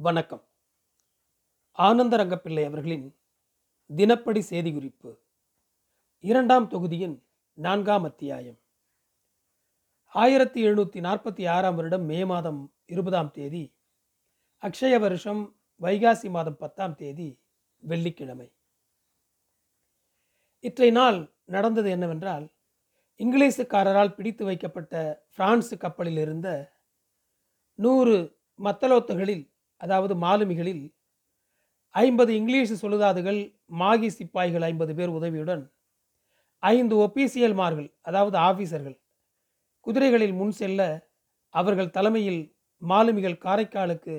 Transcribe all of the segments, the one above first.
வணக்கம். ஆனந்தரங்கப்பிள்ளை அவர்களின் தினப்படி செய்தி குறிப்பு. இரண்டாம் தொகுதியின் நான்காம் அத்தியாயம். ஆயிரத்தி எழுநூற்றி நாற்பத்தி ஆறாம் வருடம் மே மாதம் இருபதாம் தேதி அக்ஷய வருஷம் வைகாசி மாதம் பத்தாம் தேதி வெள்ளிக்கிழமை. இற்றை நாள் நடந்தது என்னவென்றால் இங்கிலீஷுக்காரரால் பிடித்து வைக்கப்பட்ட பிரான்சு கப்பலில் இருந்த நூறு மத்தலோத்துகளில் அதாவது மாலுமிகளில் ஐம்பது இங்கிலீஷ் சொல்லுதாதுகள் மாகி சிப்பாய்கள் ஐம்பது பேர் உதவியுடன் ஐந்து ஒபிசியல்மார்கள் அதாவது ஆபீசர்கள் குதிரைகளில் முன் செல்ல அவர்கள் தலைமையில் மாலுமிகள் காரைக்காலுக்கு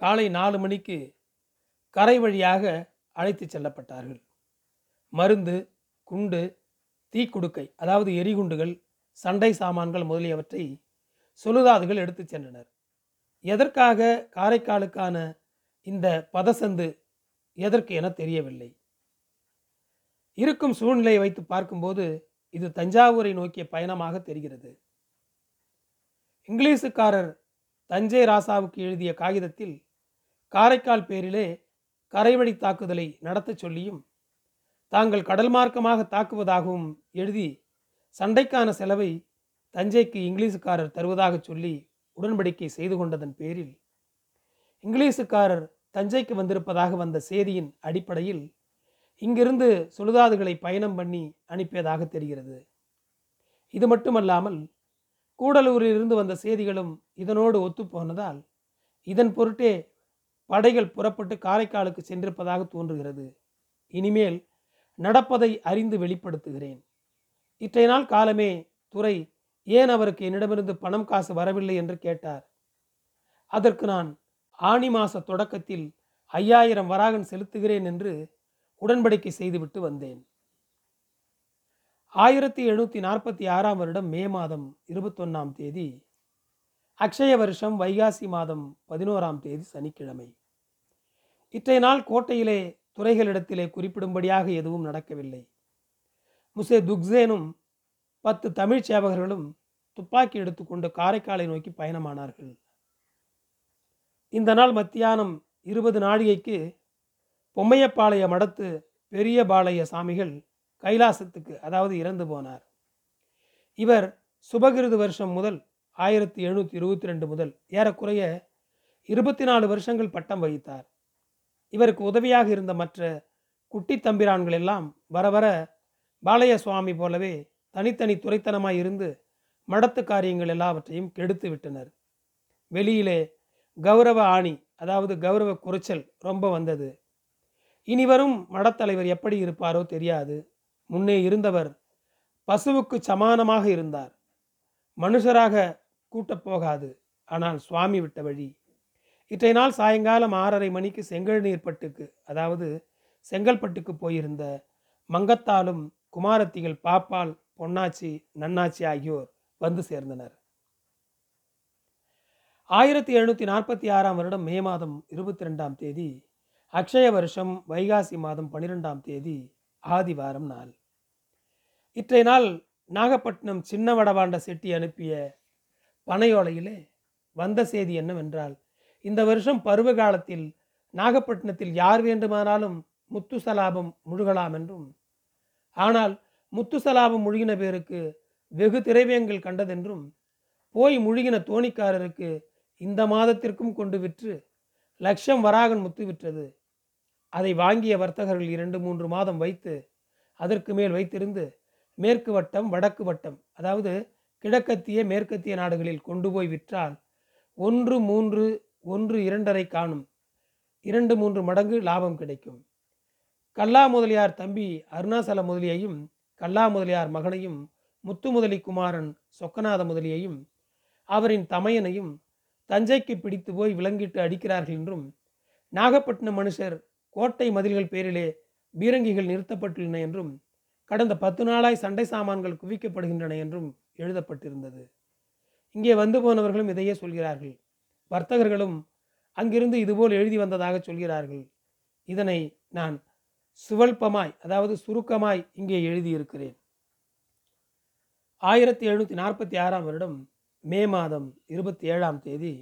காலை நாலு மணிக்கு கரை வழியாக அழைத்து செல்லப்பட்டார்கள். மருந்து குண்டு தீக்குடுக்கை அதாவது எரிகுண்டுகள் சண்டை சாமான்கள் முதலியவற்றை சொல்லுதாதுகள் எடுத்துச் சென்றனர். எதற்காக காரைக்காலுக்கான இந்த பதசந்து எதற்கு என தெரியவில்லை. இருக்கும் சூழ்நிலையை வைத்து பார்க்கும்போது இது தஞ்சாவூரை நோக்கிய பயணமாக தெரிகிறது. இங்கிலீஷுக்காரர் தஞ்சை ராசாவுக்கு எழுதிய காகிதத்தில் காரைக்கால் பேரிலே கரைவழி தாக்குதலை நடத்தச் சொல்லியும் தாங்கள் கடல் மார்க்கமாக தாக்குவதாகவும் எழுதி சண்டைக்கான செலவை தஞ்சைக்கு இங்கிலீஷுக்காரர் தருவதாக சொல்லி உடன்படிக்கை செய்து கொண்டதன் பேரில் இங்கிலீஷுக்காரர் தஞ்சைக்கு வந்திருப்பதாக வந்த செய்தியின் அடிப்படையில் இங்கிருந்து சுழுதாதுகளை பயணம் பண்ணி அனுப்பியதாக தெரிகிறது. இது மட்டுமல்லாமல் கூடலூரில் இருந்து வந்த செய்திகளும் இதனோடு ஒத்துப்போனதால் இதன் பொருட்டே படைகள் புறப்பட்டு காரைக்காலுக்கு சென்றிருப்பதாக தோன்றுகிறது. இனிமேல் நடப்பதை அறிந்து வெளிப்படுத்துகிறேன். இற்றை நாள் காலமே துறை ஏன் அவருக்கு என்னிடமிருந்து பணம் காசு வரவில்லை என்று கேட்டார். அதற்கு நான் ஆணி மாச தொடக்கத்தில் ஐயாயிரம் வராகன் செலுத்துகிறேன் என்று உடன்படிக்கை செய்துவிட்டு வந்தேன். ஆயிரத்தி எழுநூற்றி நாற்பத்தி ஆறாம் வருடம் மே மாதம் இருபத்தொன்னாம் தேதி அக்ஷய வருஷம் வைகாசி மாதம் பதினோராம் தேதி சனிக்கிழமை. இற்றைய நாள் கோட்டையிலே துறைகளிடத்திலே குறிப்பிடும்படியாக எதுவும் நடக்கவில்லை. முசே துக்சேனும் பத்து தமிழ் சேவகர்களும் துப்பாக்கி எடுத்துக்கொண்டு காரைக்காலை நோக்கி பயணமானார்கள். இந்த நாள் மத்தியானம் இருபது நாழிகைக்கு பொம்மையப்பாளைய மடத்து பெரிய பாளைய சாமிகள் கைலாசத்துக்கு அதாவது இறந்து போனார். இவர் சுபகிருது வருஷம் முதல் ஆயிரத்தி எழுநூற்றி இருபத்தி ரெண்டு முதல் ஏறக்குறைய இருபத்தி நாலு வருஷங்கள் பட்டம் வகித்தார். இவருக்கு உதவியாக இருந்த மற்ற குட்டி தம்பிரான்கள் எல்லாம் வர வர பாளைய சுவாமி போலவே தனித்தனி துறைத்தனமாய் இருந்து மடத்து காரியங்கள் எல்லாவற்றையும் கெடுத்து விட்டனர். வெளியிலே கௌரவ ஆணி அதாவது கௌரவ குறைச்சல் ரொம்ப வந்தது. இனிவரும் மடத்தலைவர் எப்படி இருப்பாரோ தெரியாது. முன்னே இருந்தவர் பசுவுக்கு சமானமாக இருந்தார். மனுஷராக கூட்டப் போகாது. ஆனால் சுவாமி விட்ட வழி. இற்றை நாள் சாயங்காலம் ஆறரை மணிக்கு செங்கல் நீர்பட்டுக்கு அதாவது செங்கல்பட்டுக்கு போயிருந்த மங்கத்தாலும் குமாரத்திகள் பாப்பால் பொன்னாச்சி நன்னாச்சி ஆகியோர் வந்து சேர்ந்தனர். ஆயிரத்தி எழுநூற்றி நாற்பத்தி ஆறாம் வருடம் மே மாதம் இருபத்தி ரெண்டாம் தேதி அக்ஷய வருஷம் வைகாசி மாதம் பன்னிரெண்டாம் தேதி ஆதிவாரம் நாள். இற்றை நாள் நாகப்பட்டினம் சின்ன வடவாண்ட செட்டி அனுப்பிய பனையோலையிலே வந்த செய்தி என்னவென்றால் இந்த வருஷம் பருவ காலத்தில் நாகப்பட்டினத்தில் யார் வேண்டுமானாலும் முத்துசலாபம் முழுகலாம் என்றும் ஆனால் முத்துசலாபம் முழுகின பேருக்கு வெகு திரைவியங்கள் கண்டதென்றும் போய் முழுகின தோணிக்காரருக்கு இந்த மாதத்திற்கும் கொண்டு விற்று லட்சம் வராகன் முத்து விற்றது. அதை வாங்கிய வர்த்தகர்கள் இரண்டு மூன்று மாதம் வைத்து அதற்கு மேல் வைத்திருந்து மேற்கு வட்டம் வடக்கு வட்டம் அதாவது கிழக்கத்திய மேற்கத்திய நாடுகளில் கொண்டு போய் விற்றால் ஒன்று மூன்று ஒன்று இரண்டரை காணும். இரண்டு மூன்று மடங்கு லாபம் கிடைக்கும். கல்லா முதலியார் தம்பி அருணாசல முதலியையும் கல்லா முதலியார் மகனையும் முத்து முதலி குமாரன் சொக்கநாத முதலியையும் அவரின் தமையனையும் தஞ்சைக்கு பிடித்து போய் விலங்கிட்டு அடிக்கிறார்கள் என்றும் நாகப்பட்டினம் மனுஷர் கோட்டை மதில்கள் பேரிலே பீரங்கிகள் நிறுத்தப்பட்டுள்ளன என்றும் கடந்த பத்து நாளாய் சண்டை சாமான்கள் குவிக்கப்படுகின்றன என்றும் எழுதப்பட்டிருந்தது. இங்கே வந்து போனவர்களும் இதையே சொல்கிறார்கள். வர்த்தகர்களும் அங்கிருந்து இதுபோல் எழுதி வந்ததாக சொல்கிறார்கள். இதனை நான் சுவல்பமாய் அதாவது சுருக்கமாய் இங்கே எழுதியிருக்கிறேன். ஆயிரத்தி எழுநூற்றி நாற்பத்தி ஆறாம் வருடம் மே மாதம் இருபத்தி ஏழாம் தேதி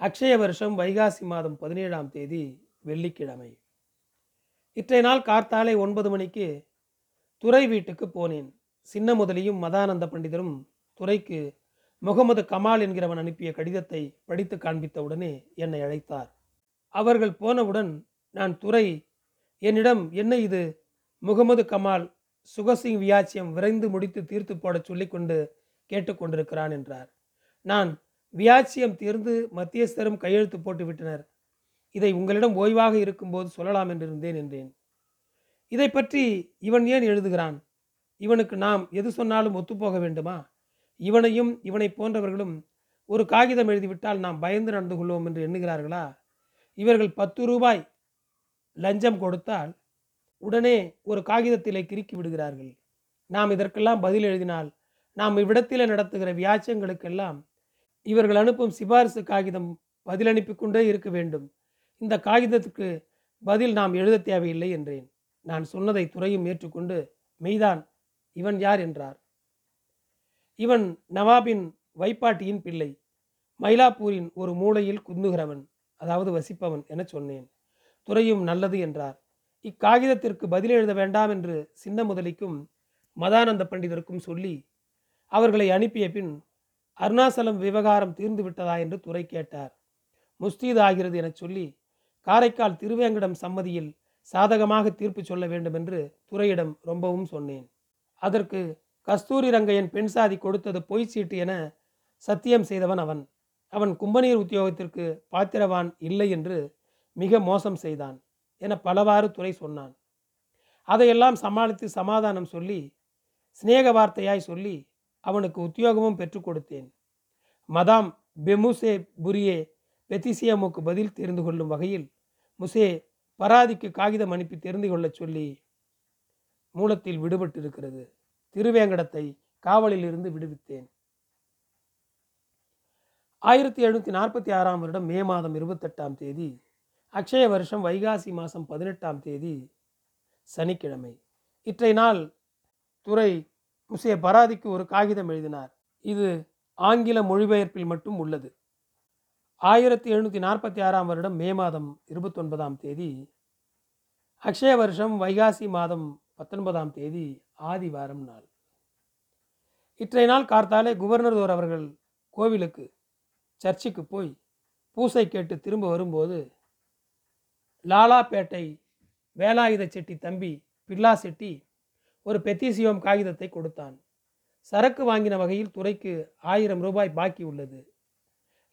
அக்ஷய வருஷம் வைகாசி மாதம் பதினேழாம் தேதி வெள்ளிக்கிழமை. இற்றைய நாள் கார்த்தாலை ஒன்பது மணிக்கு துறை வீட்டுக்கு போனேன். சின்ன முதலியும் மதானந்த பண்டிதரும் துறைக்கு முகமது கமால் என்கிறவன் அனுப்பிய கடிதத்தை படித்து காண்பித்தவுடனே என்னை அழைத்தார். அவர்கள் போனவுடன் நான் துறை என்னிடம் என்ன இது? முகமது கமால் சுகசிங் வியாச்சியம் விரைந்து முடித்து தீர்த்து போடச் சொல்லிக்கொண்டு கேட்டுக்கொண்டிருக்கிறான் என்றார். நான் வியாச்சியம் தீர்ந்து மத்தியஸ்தரும் கையெழுத்து போட்டு விட்டனர். இதை உங்களிடம் ஓய்வாக இருக்கும்போது சொல்லலாம் என்றிருந்தேன் என்றேன். இதை பற்றி இவன் ஏன் எழுதுகிறான்? இவனுக்கு நாம் எது சொன்னாலும் ஒத்துப்போக வேண்டுமா? இவனையும் இவனை போன்றவர்களும் ஒரு காகிதம் எழுதிவிட்டால் நாம் பயந்து நடந்து கொள்வோம் என்று எண்ணுகிறார்களா? இவர்கள் பத்து ரூபாய் லஞ்சம் கொடுத்தால் உடனே ஒரு காகிதத்திலே கிறுக்கி விடுகிறார்கள். நாம் இதற்கெல்லாம் பதில் எழுதினால் நாம் இவ்விடத்தில் நடத்துகிற வியாச்சங்களுக்கெல்லாம் இவர்கள் அனுப்பும் சிபாரிசு காகிதம் பதில் அனுப்பி கொண்டே இருக்க வேண்டும். இந்த காகிதத்துக்கு பதில் நாம் எழுத தேவையில்லை என்றேன். நான் சொன்னதை துறையும் ஏற்றுக்கொண்டு மெய்தான் இவன் யார் என்றார். இவன் நவாபின் வைப்பாட்டியின் பிள்ளை மயிலாப்பூரின் ஒரு மூலையில் குந்துகிறவன் அதாவது வசிப்பவன் என சொன்னேன். துறையும் நல்லது என்றார். இக்காகிதத்திற்கு பதில் எழுத வேண்டாம் என்று சின்ன முதலிக்கும் மதானந்த பண்டிதருக்கும் சொல்லி அவர்களை அனுப்பிய பின் அருணாசலம் விவகாரம் தீர்ந்து விட்டதா என்று துறை கேட்டார். முஸ்தீத் ஆகிறது எனச் சொல்லி காரைக்கால் திருவேங்கடம் சம்மதியில் சாதகமாக தீர்ப்பு சொல்ல வேண்டும் என்று துறையிடம் ரொம்பவும் சொன்னேன். அதற்கு கஸ்தூரி ரங்கையன் பெண் சாதி கொடுத்தது பொய் சீட்டு என சத்தியம் செய்தவன் அவன். அவன் கும்பநீர் உத்தியோகத்திற்கு பாத்திரவான் இல்லை என்று மிக மோசம் செய்தான் என பலவாறு துறை சொன்னான். அதையெல்லாம் சமாளித்து சமாதானம் சொல்லி சிநேக வார்த்தையாய் சொல்லி அவனுக்கு உத்தியோகமும் பெற்றுக் கொடுத்தேன். மதாம் பெமுசே புரியே பெத்திசியமுக்கு பதில் தெரிந்து கொள்ளும் வகையில் முசே பராதிக்கு காகிதம் அனுப்பி தெரிந்து கொள்ளச் சொல்லி மூலத்தில் விடுபட்டு இருக்கிறது திருவேங்கடத்தை காவலில் இருந்து விடுவித்தேன். ஆயிரத்தி எழுநூற்றி நாற்பத்தி ஆறாம் வருடம் மே மாதம் இருபத்தெட்டாம் தேதி அக்ஷய வருஷம் வைகாசி மாதம் பதினெட்டாம் தேதி சனிக்கிழமை. இற்றை நாள் துறை முசிய பராதிக்கு ஒரு காகிதம் எழுதினார். இது ஆங்கில மொழிபெயர்ப்பில் மட்டும் உள்ளது. ஆயிரத்தி எழுநூற்றி நாற்பத்தி ஆறாம் வருடம் மே மாதம் இருபத்தொன்பதாம் தேதி அக்ஷய வருஷம் வைகாசி மாதம் பத்தொன்பதாம் தேதி ஆதிவாரம் நாள். இற்றைய நாள் கார்த்தாலே குவர்னர் அவர்கள் கோவிலுக்கு சர்ச்சுக்கு போய் பூசை கேட்டு திரும்ப வரும்போது லாலாப்பேட்டை வேலாயுத செட்டி தம்பி பில்லா செட்டி ஒரு பெத்திசியோம் காகிதத்தை கொடுத்தான். சரக்கு வாங்கின வகையில் துறைக்கு ஆயிரம் ரூபாய் பாக்கி உள்ளது.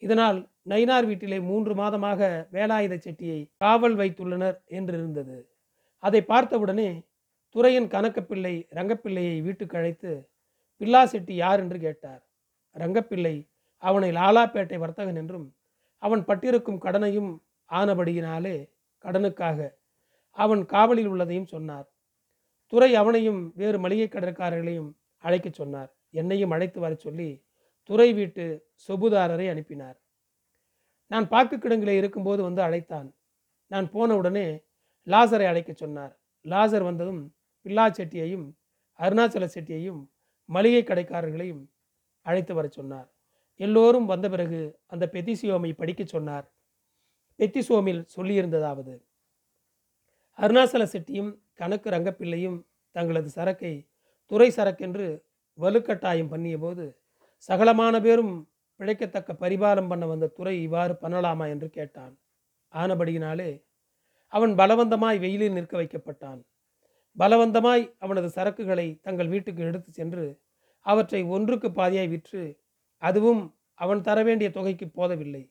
இதனால் நயினார் வீட்டிலே மூன்று மாதமாக வேலாயுத செட்டியை காவல் வைத்துள்ளனர் என்றிருந்தது. அதை பார்த்தவுடனே துறையின் கணக்கப்பிள்ளை ரங்கப்பிள்ளையை வீட்டுக்கு அழைத்து பில்லா செட்டி யார்? என்று கேட்டார். ரங்கப்பிள்ளை அவனை லாலாப்பேட்டை வர்த்தகன் என்றும் அவன் பட்டிருக்கும் கடனையும் ஆனபடியினாலே கடனுக்காக. அவன் காவலில் உள்ளதையும் சொன்னார். துறை அவனையும் வேறு மளிகை கடற்காரர்களையும் அழைக்கச் சொன்னார். என்னையும் அழைத்து வரச் சொல்லி துறை வீட்டு சொபுதாரரை அனுப்பினார். நான் பாக்கு கிடங்கிலே இருக்கும்போது வந்து அழைத்தான். நான் போன உடனே லாசரை அழைக்கச் சொன்னார். லாசர் வந்ததும் பில்லா செட்டியையும் அருணாச்சல செட்டியையும் மளிகை கடைக்காரர்களையும் அழைத்து வரச் சொன்னார். எல்லோரும் வந்த பிறகு அந்த பெதிசியோமை படிக்கச் சொன்னார். பெத்திசோமில் சொல்லியிருந்ததாவது. அருணாசல செட்டியும் கணக்கு ரங்கப்பிள்ளையும் தங்களது சரக்கை துறை சரக்கென்று வலுக்கட்டாயம் பண்ணியபோது சகலமான பேரும் பிழைக்கத்தக்க பரிபாலம் பண்ண வந்த துறை இவ்வாறு பண்ணலாமா என்று கேட்டான். ஆனபடியினாலே அவன் பலவந்தமாய் வெயிலில் நிற்க வைக்கப்பட்டான். பலவந்தமாய் அவனது சரக்குகளை தங்கள் வீட்டுக்கு எடுத்து சென்று அவற்றை ஒன்றுக்கு பாதியாய் விற்று அதுவும் அவன் தர வேண்டிய தொகைக்கு போதவில்லை.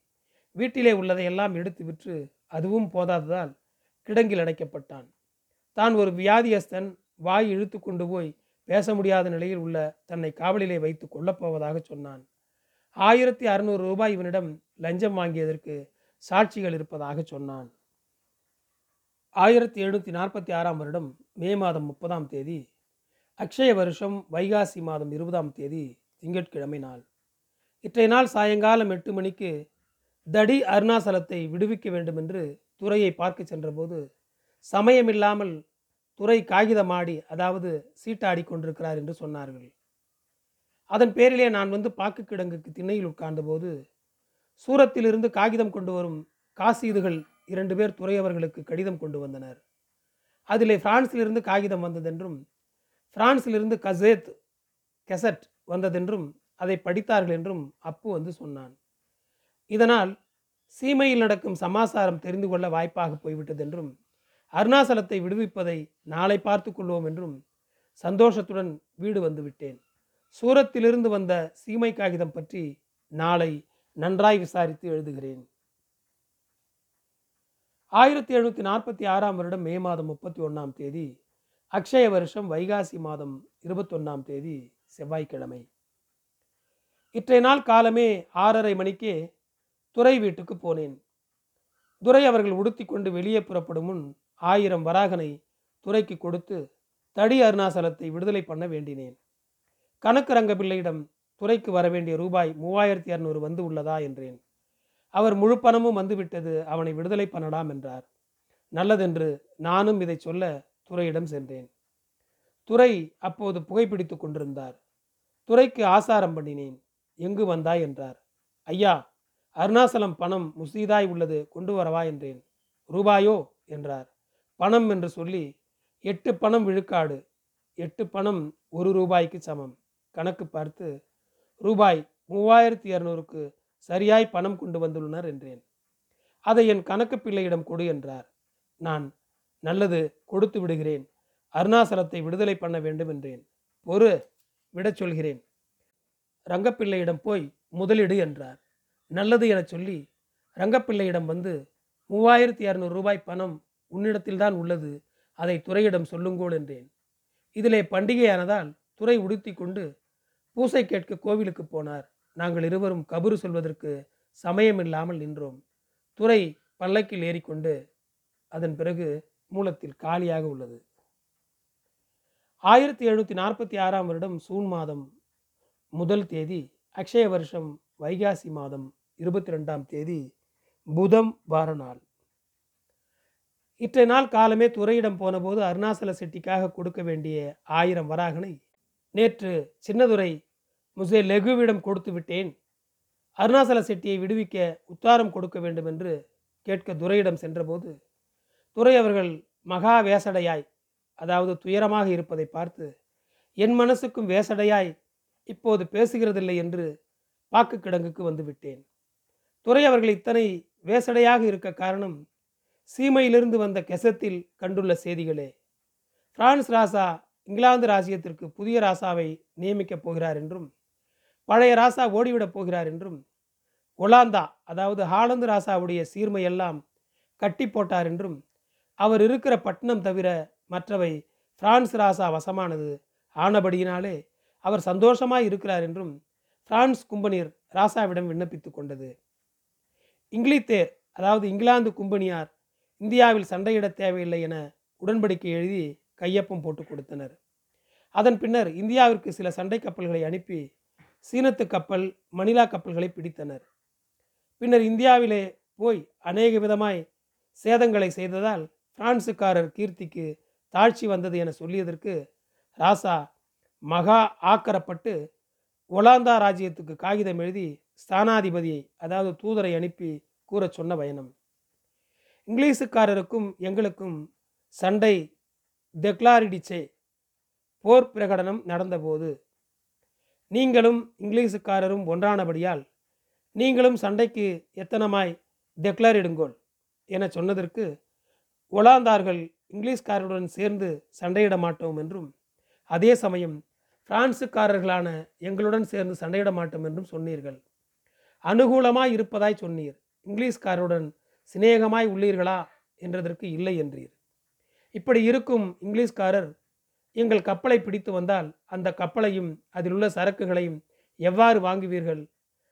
வீட்டிலே உள்ளதையெல்லாம் எடுத்து விற்று அதுவும் போதாததால் கிடங்கில் அடைக்கப்பட்டான். தான் ஒரு வியாதியஸ்தன் வாய் இழுத்து கொண்டு போய் பேச முடியாத நிலையில் உள்ள தன்னை காவலிலே வைத்து கொல்லப்போவதாக சொன்னான். ஆயிரத்தி அறுநூறு ரூபாய் இவனிடம் லஞ்சம் வாங்கியதற்கு சாட்சிகள் இருப்பதாக சொன்னான். ஆயிரத்தி எழுநூற்றி நாற்பத்தி ஆறாம் வருடம் மே மாதம் முப்பதாம் தேதி அக்ஷய வருஷம் வைகாசி மாதம் இருபதாம் தேதி திங்கட்கிழமை நாள். இற்றைய நாள் சாயங்காலம் எட்டு மணிக்கு தடி அருணாசலத்தை விடுவிக்க வேண்டும் என்று துறையை பார்க்க சென்றபோது சமயமில்லாமல் துறை காகிதமாடி அதாவது சீட்டாடி கொண்டிருக்கிறார் என்று சொன்னார்கள். அதன் பேரிலே நான் வந்து பாக்கு கிடங்குக்கு திண்ணையில் உட்கார்ந்தபோது சூரத்திலிருந்து காகிதம் கொண்டு வரும் காசீதுகள் இரண்டு பேர் துறையவர்களுக்கு கடிதம் கொண்டு வந்தனர். அதிலே பிரான்சிலிருந்து காகிதம் வந்ததென்றும் பிரான்சிலிருந்து கசேத் கெசட் வந்ததென்றும் அதை படித்தார்கள் என்றும் அப்பு வந்து சொன்னான். இதனால் சீமையில் நடக்கும் சமாசாரம் தெரிந்து கொள்ள வாய்ப்பாக போய்விட்டதென்றும் அருணாசலத்தை விடுவிப்பதை நாளை பார்த்து கொள்வோம் என்றும் சந்தோஷத்துடன் வீடு வந்துவிட்டேன். சூரத்திலிருந்து வந்த சீமை காகிதம் பற்றி நாளை நன்றாய் விசாரித்து எழுதுகிறேன். ஆயிரத்தி எழுநூற்றி நாற்பத்தி ஆறாம் வருடம் மே மாதம் முப்பத்தி ஒன்றாம் தேதி அக்ஷய வருஷம் வைகாசி மாதம் இருபத்தொன்னாம் தேதி செவ்வாய்க்கிழமை. இற்றைய நாள் காலமே ஆறரை மணிக்கே துறை வீட்டுக்கு போனேன். துரை அவர்கள் உடுத்தி கொண்டு வெளியே புறப்படும் முன் ஆயிரம் வராகனை துறைக்கு கொடுத்து தடி அருணாசலத்தை விடுதலை பண்ண வேண்டினேன். கணக்கு ரங்கபிள்ளையிடம் துறைக்கு வர வேண்டிய ரூபாய் மூவாயிரத்தி இரநூறு வந்து உள்ளதா என்றேன். அவர் முழு பணமும் வந்துவிட்டது அவனை விடுதலை பண்ணலாம் என்றார். நல்லதென்று நானும் இதை சொல்ல துறையிடம் சென்றேன். துறை அப்போது புகைப்பிடித்து கொண்டிருந்தார். துறைக்கு ஆசாரம் பண்ணினேன். எங்கு வந்தாய் என்றார். ஐயா அருணாசலம் பணம் முசீதாய் உள்ளது கொண்டு வரவா என்றேன். ரூபாயோ? என்றார். பணம் என்று சொல்லி எட்டு பணம் விழுக்காடு. எட்டு பணம் ஒரு ரூபாய்க்கு சமம். கணக்கு பார்த்து ரூபாய் மூவாயிரத்தி இரநூறுக்கு சரியாய் பணம் கொண்டு வந்துள்ளனர் என்றேன். அதை என் கணக்கு பிள்ளையிடம் கொடு என்றார். நான் நல்லது கொடுத்து விடுகிறேன். அருணாசலத்தை விடுதலை பண்ண வேண்டும் என்றேன். ஒரு விடச் சொல்கிறேன். ரங்கப்பிள்ளையிடம் போய் முதலீடு என்றார். நல்லது என சொல்லி ரங்கப்பிள்ளையிடம் வந்து மூவாயிரத்தி இரநூறு ரூபாய் பணம் உன்னிடத்தில்தான் உள்ளது. அதை துறையிடம் சொல்லுங்கோள் என்றேன். இதிலே பண்டிகையானதால் துறை உடுத்தி கொண்டு பூசை கேட்க கோவிலுக்கு போனார். நாங்கள் இருவரும் கபுரு சொல்வதற்கு சமயமில்லாமல் நின்றோம். துறை பல்லக்கில் ஏறிக்கொண்டு அதன் பிறகு மூலத்தில் காலியாக உள்ளது. ஆயிரத்தி எழுநூற்றி நாற்பத்தி ஆறாம் வருடம் சூன் மாதம் முதல் தேதி அக்ஷய வருஷம் வைகாசி மாதம் இருபத்தி ரெண்டாம் தேதி புதம் வார நாள். இற்றை நாள் காலமே துறையிடம் போனபோது அருணாசல செட்டிக்காக கொடுக்க வேண்டிய ஆயிரம் வராகனை நேற்று சின்னதுரை முசே லெகுவிடம் கொடுத்து விட்டேன். அருணாசல செட்டியை விடுவிக்க உத்தாரம் கொடுக்க வேண்டும் என்று கேட்க துரையிடம் சென்றபோது துரை அவர்கள் மகா வேசடையாய் அதாவது துயரமாக இருப்பதை பார்த்து என் மனசுக்கும் வேசடையாய் இப்போது பேசுகிறதில்லை என்று பாக்கு கிடங்குக்கு வந்து விட்டேன் துறை அவர்கள் இத்தனை வேசடையாக இருக்க காரணம் சீமையிலிருந்து வந்த கெசத்தில் கண்டுள்ள செய்திகளே. பிரான்ஸ் ராசா இங்கிலாந்து ராசியத்திற்கு புதிய ராசாவை நியமிக்கப் போகிறார் என்றும் பழைய ராசா ஓடிவிடப் போகிறார் என்றும் ஒலாந்தா அதாவது ஹாலந்து ராசாவுடைய சீர்மையெல்லாம் கட்டி போட்டார் என்றும் அவர் இருக்கிற பட்டணம் தவிர மற்றவை பிரான்ஸ் ராசா வசமானது ஆனபடியினாலே அவர் சந்தோஷமாய் இருக்கிறார் என்றும் பிரான்ஸ் கும்பனியர் ராசாவிடம் விண்ணப்பித்து கொண்டது. இங்கிலீத்தேர் அதாவது இங்கிலாந்து கும்பனியார் இந்தியாவில் சண்டையிட தேவையில்லை என உடன்படிக்கை எழுதி கையொப்பம் போட்டு கொடுத்தனர். அதன் பின்னர் இந்தியாவிற்கு சில சண்டை கப்பல்களை அனுப்பி சீனத்து கப்பல் மணிலா கப்பல்களை பிடித்தனர். பின்னர் இந்தியாவிலே போய் அநேக விதமாய் சேதங்களை செய்ததால் பிரான்சுக்காரர் கீர்த்திக்கு தாழ்ச்சி வந்தது என சொல்லியதற்கு ராசா மகா ஆக்கரப்பட்டு ஒலாந்தா ராஜ்யத்துக்கு காகிதம் எழுதி ஸ்தானாதிபதியை அதாவது தூதரை அனுப்பி கூறச் சொன்ன பயணம். இங்கிலீஷுக்காரருக்கும் எங்களுக்கும் சண்டை டெக்லாரிடிச்சே போர் பிரகடனம் நடந்தபோது நீங்களும் இங்கிலீஷுக்காரரும் ஒன்றானபடியால் நீங்களும் சண்டைக்கு எத்தனமாய் டெக்ளரிடுங்கோள் என சொன்னதற்கு ஒலாந்தார்கள் இங்கிலீஷ்காரருடன் சேர்ந்து சண்டையிட மாட்டோம் என்றும் அதே சமயம் பிரான்சுக்காரர்களான எங்களுடன் சேர்ந்து சண்டையிட மாட்டோம் என்றும் சொன்னீர்கள். அனுகூலமாய் இருப்பதாய் சொன்னீர். இங்கிலீஷ்காரருடன் சிநேகமாய் உள்ளீர்களா என்றதற்கு இல்லை என்றீர். இப்படி இருக்கும் இங்கிலீஷ்காரர் எங்கள் கப்பலை பிடித்து வந்தால் அந்த கப்பலையும் அதில் உள்ள சரக்குகளையும் எவ்வாறு வாங்குவீர்கள்?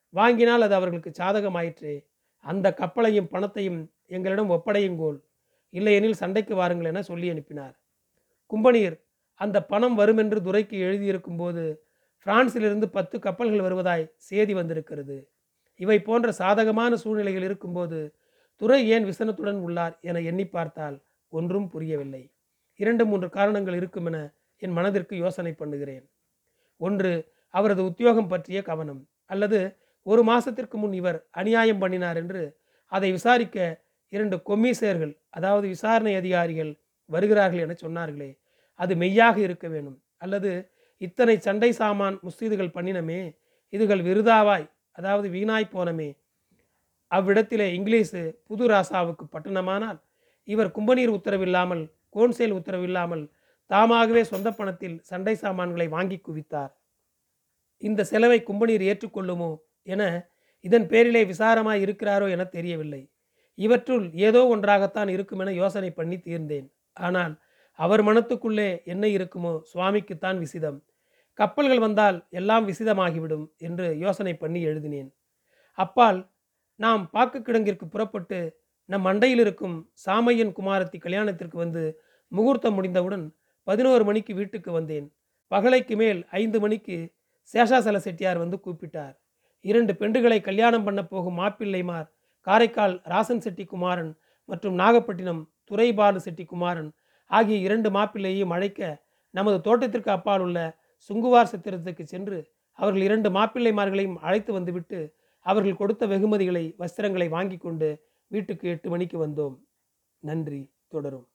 வாங்கினால் அது அவர்களுக்கு சாதகமாயிற்றே. அந்த கப்பலையும் பணத்தையும் எங்களிடம் ஒப்படையுங்கோல். இல்லையெனில் சண்டைக்கு வாருங்கள் என சொல்லி அனுப்பினார். கும்பனீர் அந்த பணம் வரும் என்று துரைக்கு எழுதியிருக்கும் போது பிரான்சிலிருந்து பத்து கப்பல்கள் வருவதாய் செய்தி வந்திருக்கிறது. இவை போன்ற சாதகமான சூழ்நிலைகள் இருக்கும்போது துரை ஏன் விசனத்துடன் உள்ளார் என எண்ணி பார்த்தால் ஒன்றும் புரியவில்லை. இரண்டு மூன்று காரணங்கள் இருக்கும் என என் மனதிற்கு யோசனை பண்ணுகிறேன். ஒன்று அவரது உத்தியோகம் பற்றிய கவனம். அல்லது ஒரு மாசத்திற்கு முன் இவர் அநியாயம் பண்ணினார் என்று அதை விசாரிக்க இரண்டு கொம்மிசேர்கள் அதாவது விசாரணை அதிகாரிகள் வருகிறார்கள் என சொன்னார்களே அது மெய்யாக இருக்க வேண்டும். அல்லது இத்தனை சண்டை சாமான் முஸ்தீதுகள் பண்ணினமே இதுகள் விருதாவாய் அதாவது வீணாய் போனமே. அவ்விடத்திலே இங்கிலீஷு புது ராசாவுக்கு பட்டணமானால் இவர் கும்பநீர் உத்தரவில்லாமல் கோன்சேல் உத்தரவில்லாமல் தாமாகவே சொந்த பணத்தில் சண்டை சாமான்களை வாங்கி குவித்தார். இந்த செலவை கும்பநீர் ஏற்றுக்கொள்ளுமோ என இதன் பேரிலே விசாரமாய் இருக்கிறாரோ என தெரியவில்லை. இவற்றுள் ஏதோ ஒன்றாகத்தான் இருக்கும் என யோசனை பண்ணி தீர்ந்தேன். ஆனால் அவர் மனத்துக்குள்ளே என்ன இருக்குமோ சுவாமிக்குத்தான் விசிதம். கப்பல்கள் வந்தால் எல்லாம் விசிதமாகிவிடும் என்று யோசனை பண்ணி எழுதினேன். அப்பால் நாம் பாக்கு கிடங்கிற்கு புறப்பட்டு நம் அண்டையில் இருக்கும் சாமையன் குமாரத்தி கல்யாணத்திற்கு வந்து முகூர்த்தம் முடிந்தவுடன் பதினோரு மணிக்கு வீட்டுக்கு வந்தேன். பகலைக்கு மேல் ஐந்து மணிக்கு சேஷாசல செட்டியார் வந்து கூப்பிட்டார். இரண்டு பெண்டுகளை கல்யாணம் பண்ண போகும் மாப்பிள்ளைமார் காரைக்கால் ராசன் செட்டி குமாரன் மற்றும் நாகப்பட்டினம் துரைபாலு செட்டி குமாரன் ஆகிய இரண்டு மாப்பிள்ளையையும் அழைக்க நமது தோட்டத்திற்கு அப்பால் உள்ள சுங்குவார் சத்திரத்துக்கு சென்று அவர்கள் இரண்டு மாப்பிள்ளைமார்களையும் அழைத்து வந்துவிட்டு அவர்கள் கொடுத்த வெகுமதிகளை வஸ்திரங்களை வாங்கி கொண்டு வீட்டுக்கு எட்டு மணிக்கு வந்தோம். நன்றி. தொடரும்.